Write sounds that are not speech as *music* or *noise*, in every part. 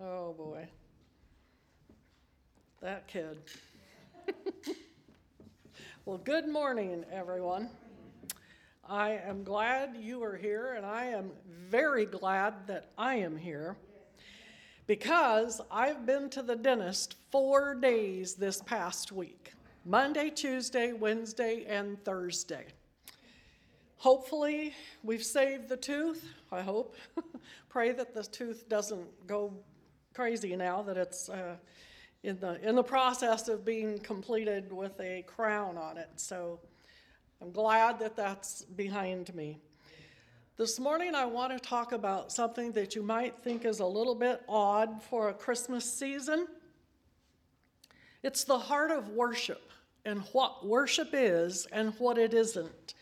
Oh, boy. That kid. *laughs* well, good morning, everyone. I am glad you are here, and I am very glad that I am here because I've been to the dentist four days this past week Monday, Tuesday, Wednesday, and Thursday. Hopefully, we've saved the tooth. I hope. *laughs* Pray that the tooth doesn't go crazy now that it's uh, in the in the process of being completed with a crown on it. So I'm glad that that's behind me. This morning, I want to talk about something that you might think is a little bit odd for a Christmas season. It's the heart of worship and what worship is and what it isn't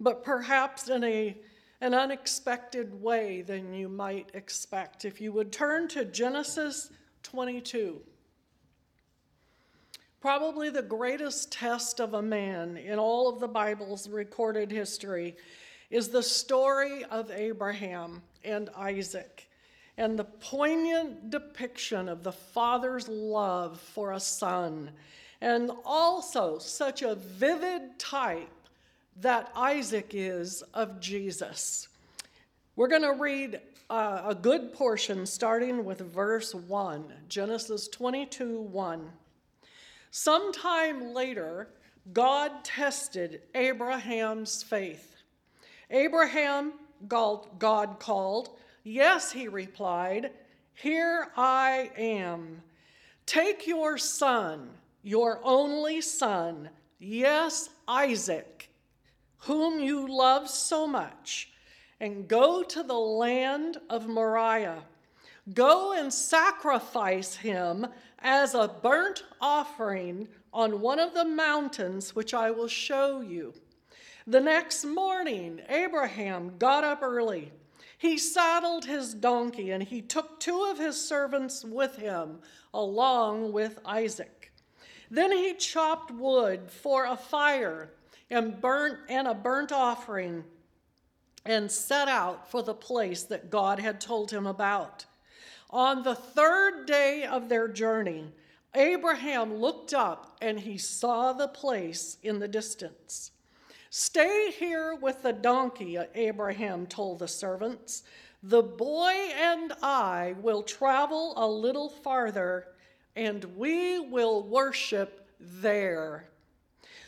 but perhaps in a, an unexpected way than you might expect. If you would turn to Genesis 22, probably the greatest test of a man in all of the Bible's recorded history is the story of Abraham and Isaac and the poignant depiction of the father's love for a son, and also such a vivid type that Isaac is of Jesus. We're going to read uh, a good portion starting with verse 1, Genesis 22 1. Sometime later, God tested Abraham's faith. Abraham, God called. Yes, he replied, Here I am. Take your son, your only son, yes, Isaac whom you love so much, and go to the land of Moriah. Go and sacrifice him as a burnt offering on one of the mountains which I will show you. The next morning, Abraham got up early. He saddled his donkey and he took two of his servants with him, along with Isaac. Then he chopped wood for a fire and burnt and a burnt offering and set out for the place that God had told him about. On the third day of their journey, Abraham looked up and he saw the place in the distance. Stay here with the donkey, Abraham told the servants. The boy and I will travel a little farther and we will worship there.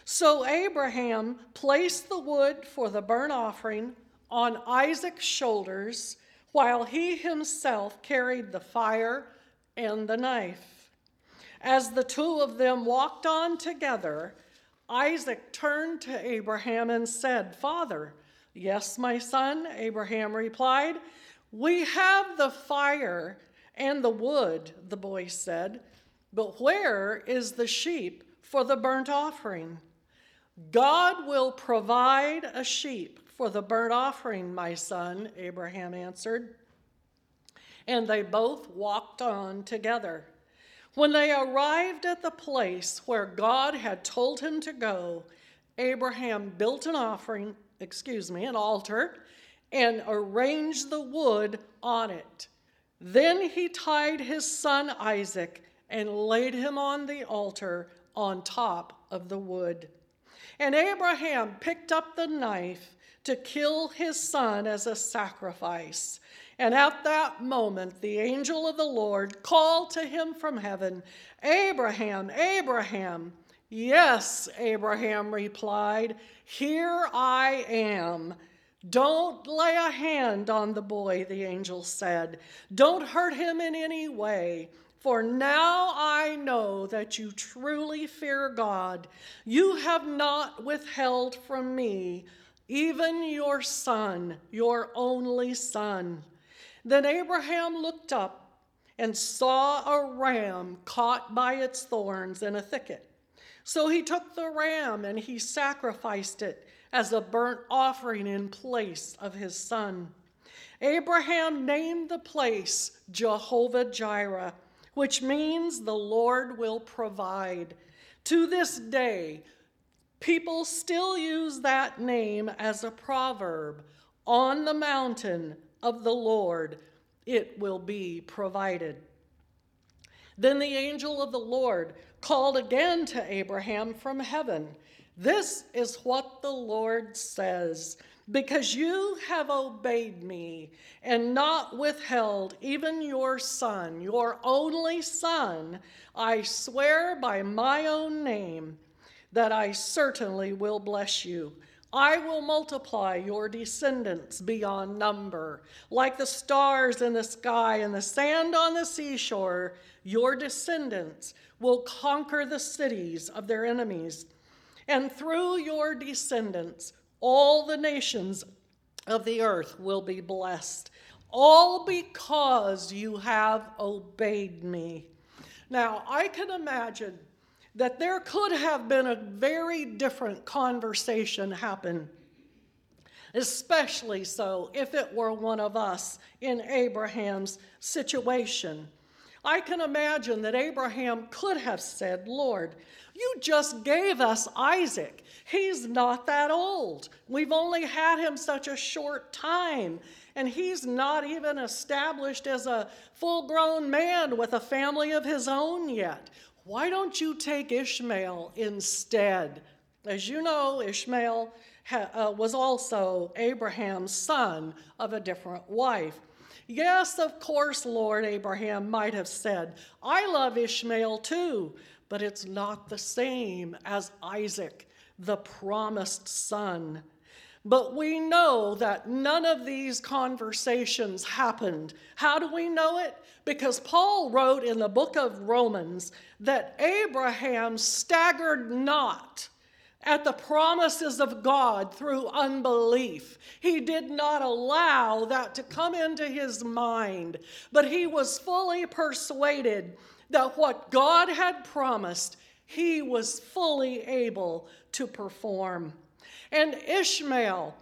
So Abraham placed the wood for the burnt offering on Isaac's shoulders, while he himself carried the fire and the knife. As the two of them walked on together, Isaac turned to Abraham and said, Father, yes, my son, Abraham replied. We have the fire and the wood, the boy said, but where is the sheep for the burnt offering? God will provide a sheep for the burnt offering, my son, Abraham answered. And they both walked on together. When they arrived at the place where God had told him to go, Abraham built an offering, excuse me, an altar, and arranged the wood on it. Then he tied his son Isaac and laid him on the altar on top of the wood. And Abraham picked up the knife to kill his son as a sacrifice. And at that moment, the angel of the Lord called to him from heaven, Abraham, Abraham. Yes, Abraham replied, Here I am. Don't lay a hand on the boy, the angel said. Don't hurt him in any way. For now I know that you truly fear God. You have not withheld from me even your son, your only son. Then Abraham looked up and saw a ram caught by its thorns in a thicket. So he took the ram and he sacrificed it as a burnt offering in place of his son. Abraham named the place Jehovah Jireh which means the Lord will provide. To this day, people still use that name as a proverb on the mountain of the Lord, it will be provided. Then the angel of the Lord called again to Abraham from heaven. This is what the Lord says Because you have obeyed me and not withheld even your son, your only son, I swear by my own name that I certainly will bless you. I will multiply your descendants beyond number. Like the stars in the sky and the sand on the seashore, your descendants will conquer the cities of their enemies. And through your descendants, all the nations of the earth will be blessed, all because you have obeyed me. Now, I can imagine that there could have been a very different conversation happen, especially so if it were one of us in Abraham's situation. I can imagine that Abraham could have said, Lord, you just gave us Isaac. He's not that old. We've only had him such a short time, and he's not even established as a full grown man with a family of his own yet. Why don't you take Ishmael instead? As you know, Ishmael uh, was also Abraham's son of a different wife. Yes, of course, Lord, Abraham might have said, I love Ishmael too, but it's not the same as Isaac, the promised son. But we know that none of these conversations happened. How do we know it? Because Paul wrote in the book of Romans that Abraham staggered not at the promises of God through unbelief. He did not allow that to come into his mind, but he was fully persuaded that what God had promised, he was fully able to perform. And Ishmael,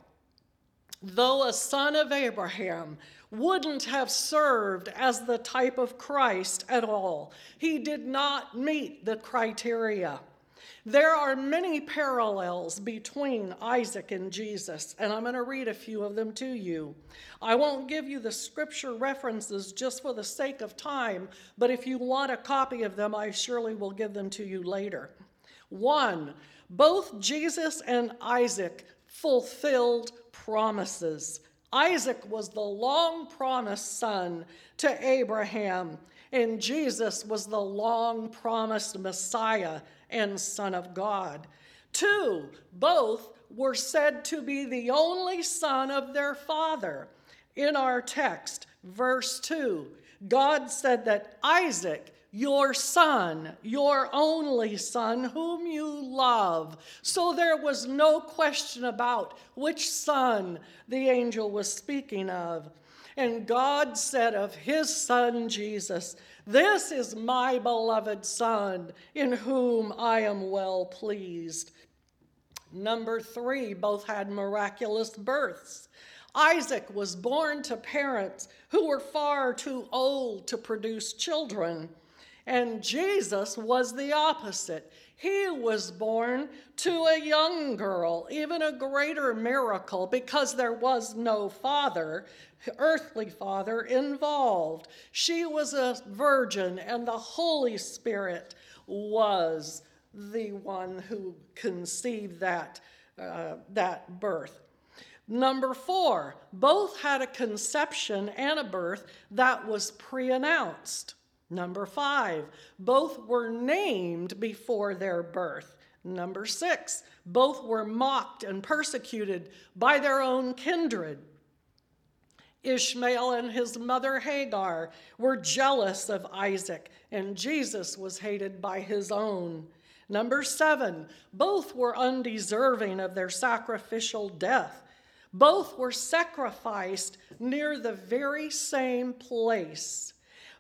though a son of Abraham, wouldn't have served as the type of Christ at all. He did not meet the criteria. There are many parallels between Isaac and Jesus, and I'm going to read a few of them to you. I won't give you the scripture references just for the sake of time, but if you want a copy of them, I surely will give them to you later. One, both Jesus and Isaac fulfilled promises. Isaac was the long promised son to Abraham, and Jesus was the long promised Messiah and Son of God. Two, both were said to be the only son of their father. In our text, verse 2, God said that Isaac your son, your only son, whom you love. So there was no question about which son the angel was speaking of. And God said of his son Jesus, This is my beloved son, in whom I am well pleased. Number three, both had miraculous births. Isaac was born to parents who were far too old to produce children. And Jesus was the opposite. He was born to a young girl, even a greater miracle because there was no father, earthly father, involved. She was a virgin, and the Holy Spirit was the one who conceived that, uh, that birth. Number four, both had a conception and a birth that was pre announced. Number five, both were named before their birth. Number six, both were mocked and persecuted by their own kindred. Ishmael and his mother Hagar were jealous of Isaac, and Jesus was hated by his own. Number seven, both were undeserving of their sacrificial death. Both were sacrificed near the very same place.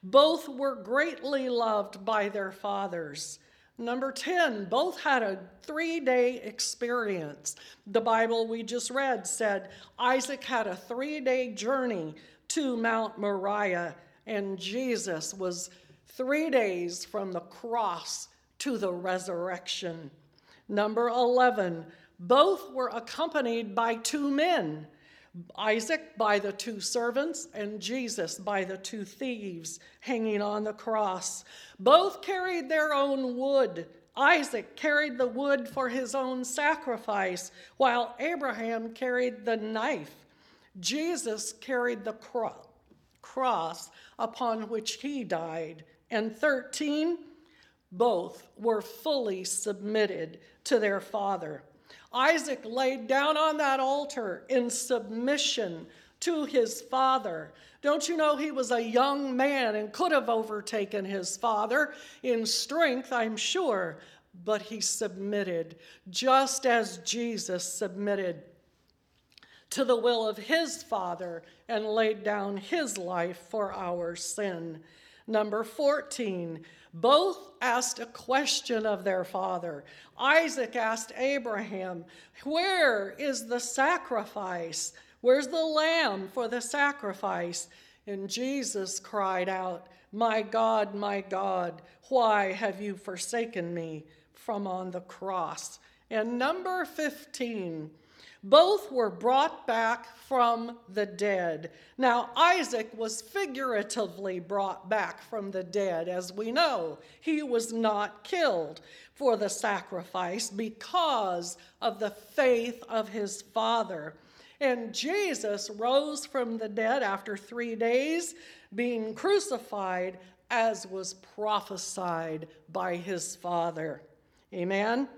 Both were greatly loved by their fathers. Number 10, both had a three day experience. The Bible we just read said Isaac had a three day journey to Mount Moriah, and Jesus was three days from the cross to the resurrection. Number 11, both were accompanied by two men. Isaac by the two servants, and Jesus by the two thieves hanging on the cross. Both carried their own wood. Isaac carried the wood for his own sacrifice, while Abraham carried the knife. Jesus carried the cro- cross upon which he died. And 13, both were fully submitted to their father. Isaac laid down on that altar in submission to his father. Don't you know he was a young man and could have overtaken his father in strength, I'm sure, but he submitted, just as Jesus submitted to the will of his father and laid down his life for our sin. Number 14, both asked a question of their father. Isaac asked Abraham, Where is the sacrifice? Where's the lamb for the sacrifice? And Jesus cried out, My God, my God, why have you forsaken me from on the cross? And number 15, both were brought back from the dead. Now, Isaac was figuratively brought back from the dead, as we know. He was not killed for the sacrifice because of the faith of his father. And Jesus rose from the dead after three days, being crucified, as was prophesied by his father. Amen.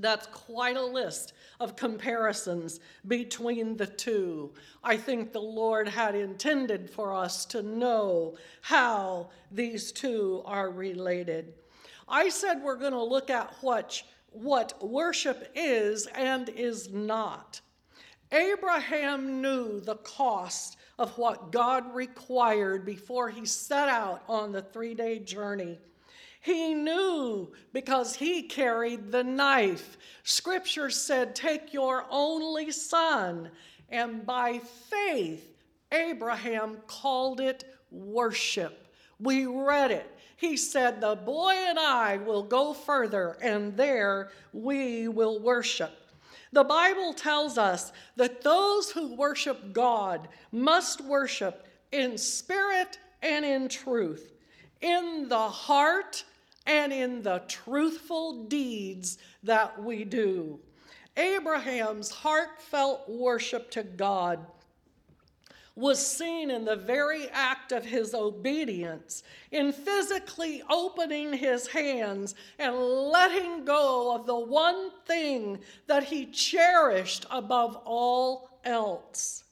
That's quite a list of comparisons between the two. I think the Lord had intended for us to know how these two are related. I said we're going to look at what, what worship is and is not. Abraham knew the cost of what God required before he set out on the three day journey. He knew because he carried the knife. Scripture said, Take your only son. And by faith, Abraham called it worship. We read it. He said, The boy and I will go further, and there we will worship. The Bible tells us that those who worship God must worship in spirit and in truth, in the heart and in the truthful deeds that we do. Abraham's heartfelt worship to God was seen in the very act of his obedience, in physically opening his hands and letting go of the one thing that he cherished above all else,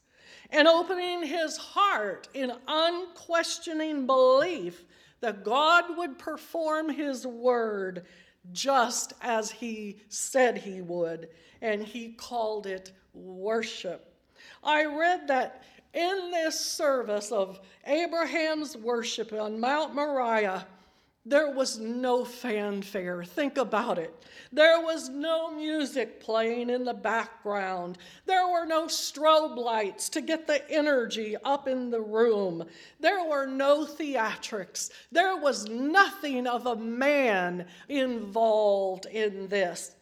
and opening his heart in unquestioning belief that God would perform his word just as he said he would, and he called it worship. I read that in this service of Abraham's worship on Mount Moriah, there was no fanfare. Think about it. There was no music playing in the background. There were no strobe lights to get the energy up in the room. There were no theatrics. There was nothing of a man involved in this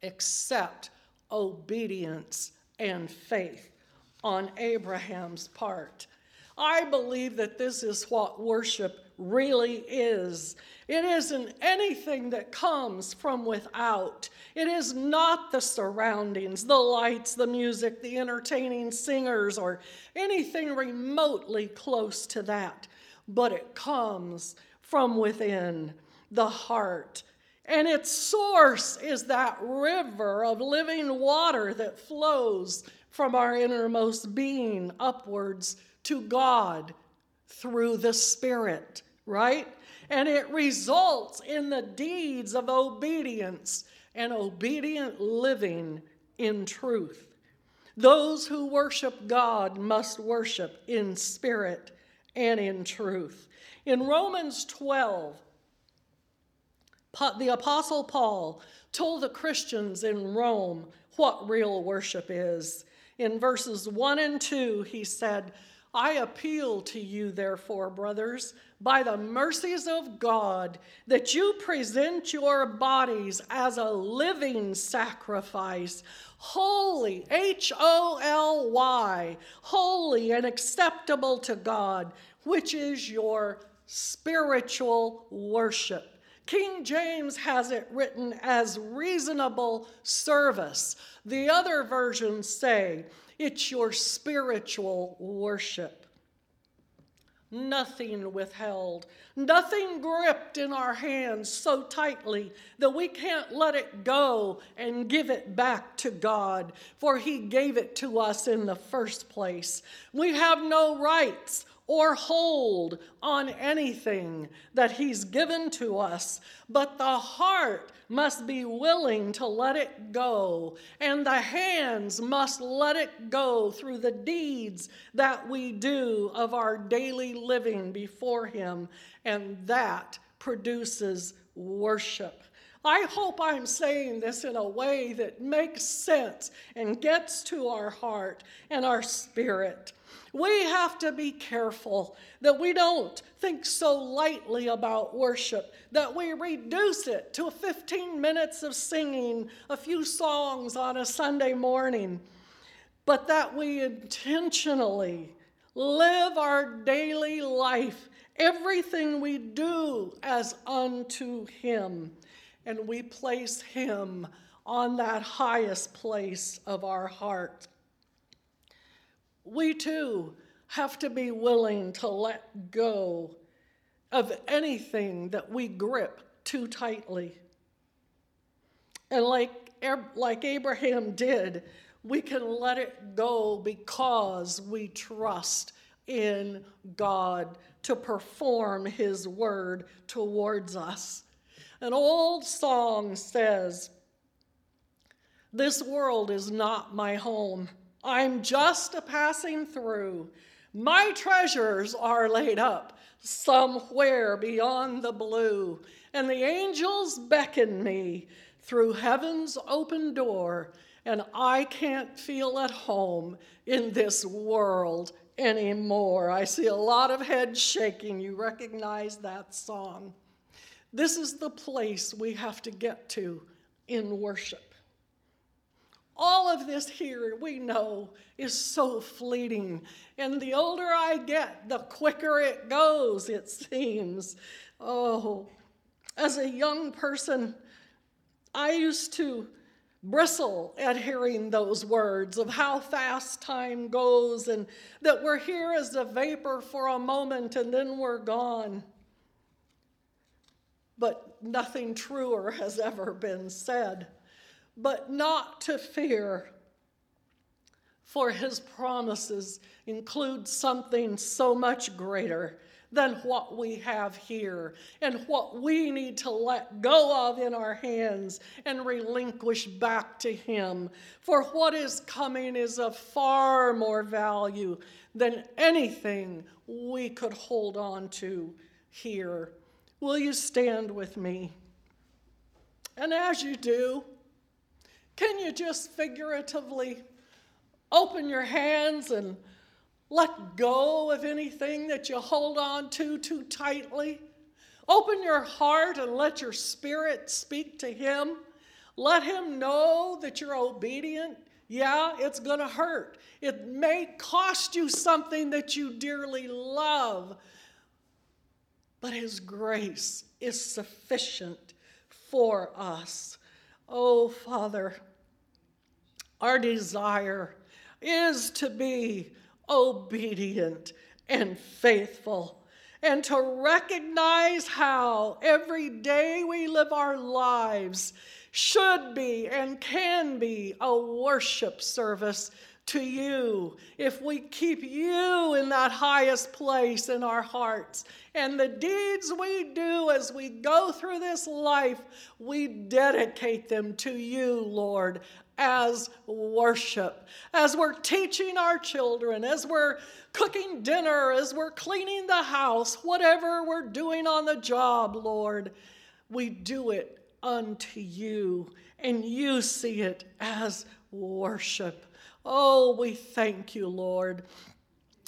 except obedience and faith on Abraham's part. I believe that this is what worship really is. It isn't anything that comes from without. It is not the surroundings, the lights, the music, the entertaining singers, or anything remotely close to that. But it comes from within the heart. And its source is that river of living water that flows from our innermost being upwards to God through the Spirit, right? And it results in the deeds of obedience and obedient living in truth. Those who worship God must worship in spirit and in truth. In Romans 12, the Apostle Paul told the Christians in Rome what real worship is. In verses 1 and 2, he said, I appeal to you, therefore, brothers, by the mercies of God, that you present your bodies as a living sacrifice, holy, H O L Y, holy and acceptable to God, which is your spiritual worship. King James has it written as reasonable service. The other versions say it's your spiritual worship nothing withheld, nothing gripped in our hands so tightly that we can't let it go and give it back to God, for He gave it to us in the first place. We have no rights or hold on anything that He's given to us, but the heart must be willing to let it go, and the hands must let it go through the deeds that we do of our daily living before Him, and that produces worship. I hope I'm saying this in a way that makes sense and gets to our heart and our spirit. We have to be careful that we don't think so lightly about worship, that we reduce it to 15 minutes of singing a few songs on a Sunday morning, but that we intentionally live our daily life, everything we do as unto Him, and we place Him on that highest place of our heart we too have to be willing to let go of anything that we grip too tightly. And like, like Abraham did, we can let it go because we trust in God to perform His word towards us. An old song says, This world is not my home. I'm just a passing through. My treasures are laid up somewhere beyond the blue, and the angels beckon me through heaven's open door, and I can't feel at home in this world anymore. I see a lot of heads shaking. You recognize that song. This is the place we have to get to in worship. All of this here we know is so fleeting. And the older I get, the quicker it goes, it seems. Oh, as a young person, I used to bristle at hearing those words of how fast time goes and that we're here as a vapor for a moment and then we're gone. But nothing truer has ever been said but not to fear. For his promises include something so much greater than what we have here and what we need to let go of in our hands and relinquish back to Him. For what is coming is of far more value than anything we could hold on to here. Will you stand with me? And as you do, can you just figuratively open your hands and let go of anything that you hold on to too tightly? Open your heart and let your spirit speak to Him. Let Him know that you're obedient. Yeah, it's going to hurt. It may cost you something that you dearly love, but His grace is sufficient for us. Oh, Father, our desire is to be obedient and faithful and to recognize how every day we live our lives should be and can be a worship service to you, if we keep you in that highest place in our hearts, and the deeds we do as we go through this life, we dedicate them to you, Lord, as worship. As we're teaching our children, as we're cooking dinner, as we're cleaning the house, whatever we're doing on the job, Lord, we do it unto you, and you see it as worship. Oh, we thank you, Lord.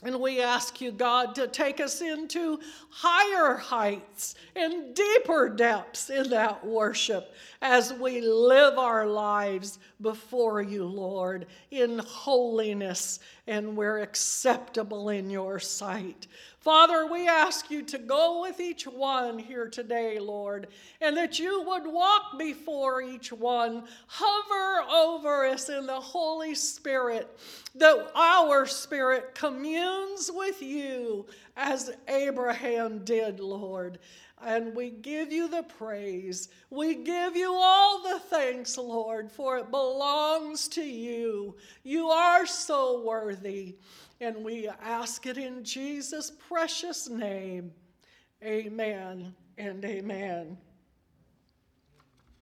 And we ask you, God, to take us into higher heights and deeper depths in that worship as we live our lives before you, Lord, in holiness and we're acceptable in your sight. Father, we ask you to go with each one here today, Lord, and that you would walk before each one, hover over us in the Holy Spirit, that our spirit communes with you as Abraham did, Lord. And we give you the praise. We give you all the thanks, Lord, for it belongs to you. You are so worthy. And we ask it in Jesus' precious name. Amen and amen.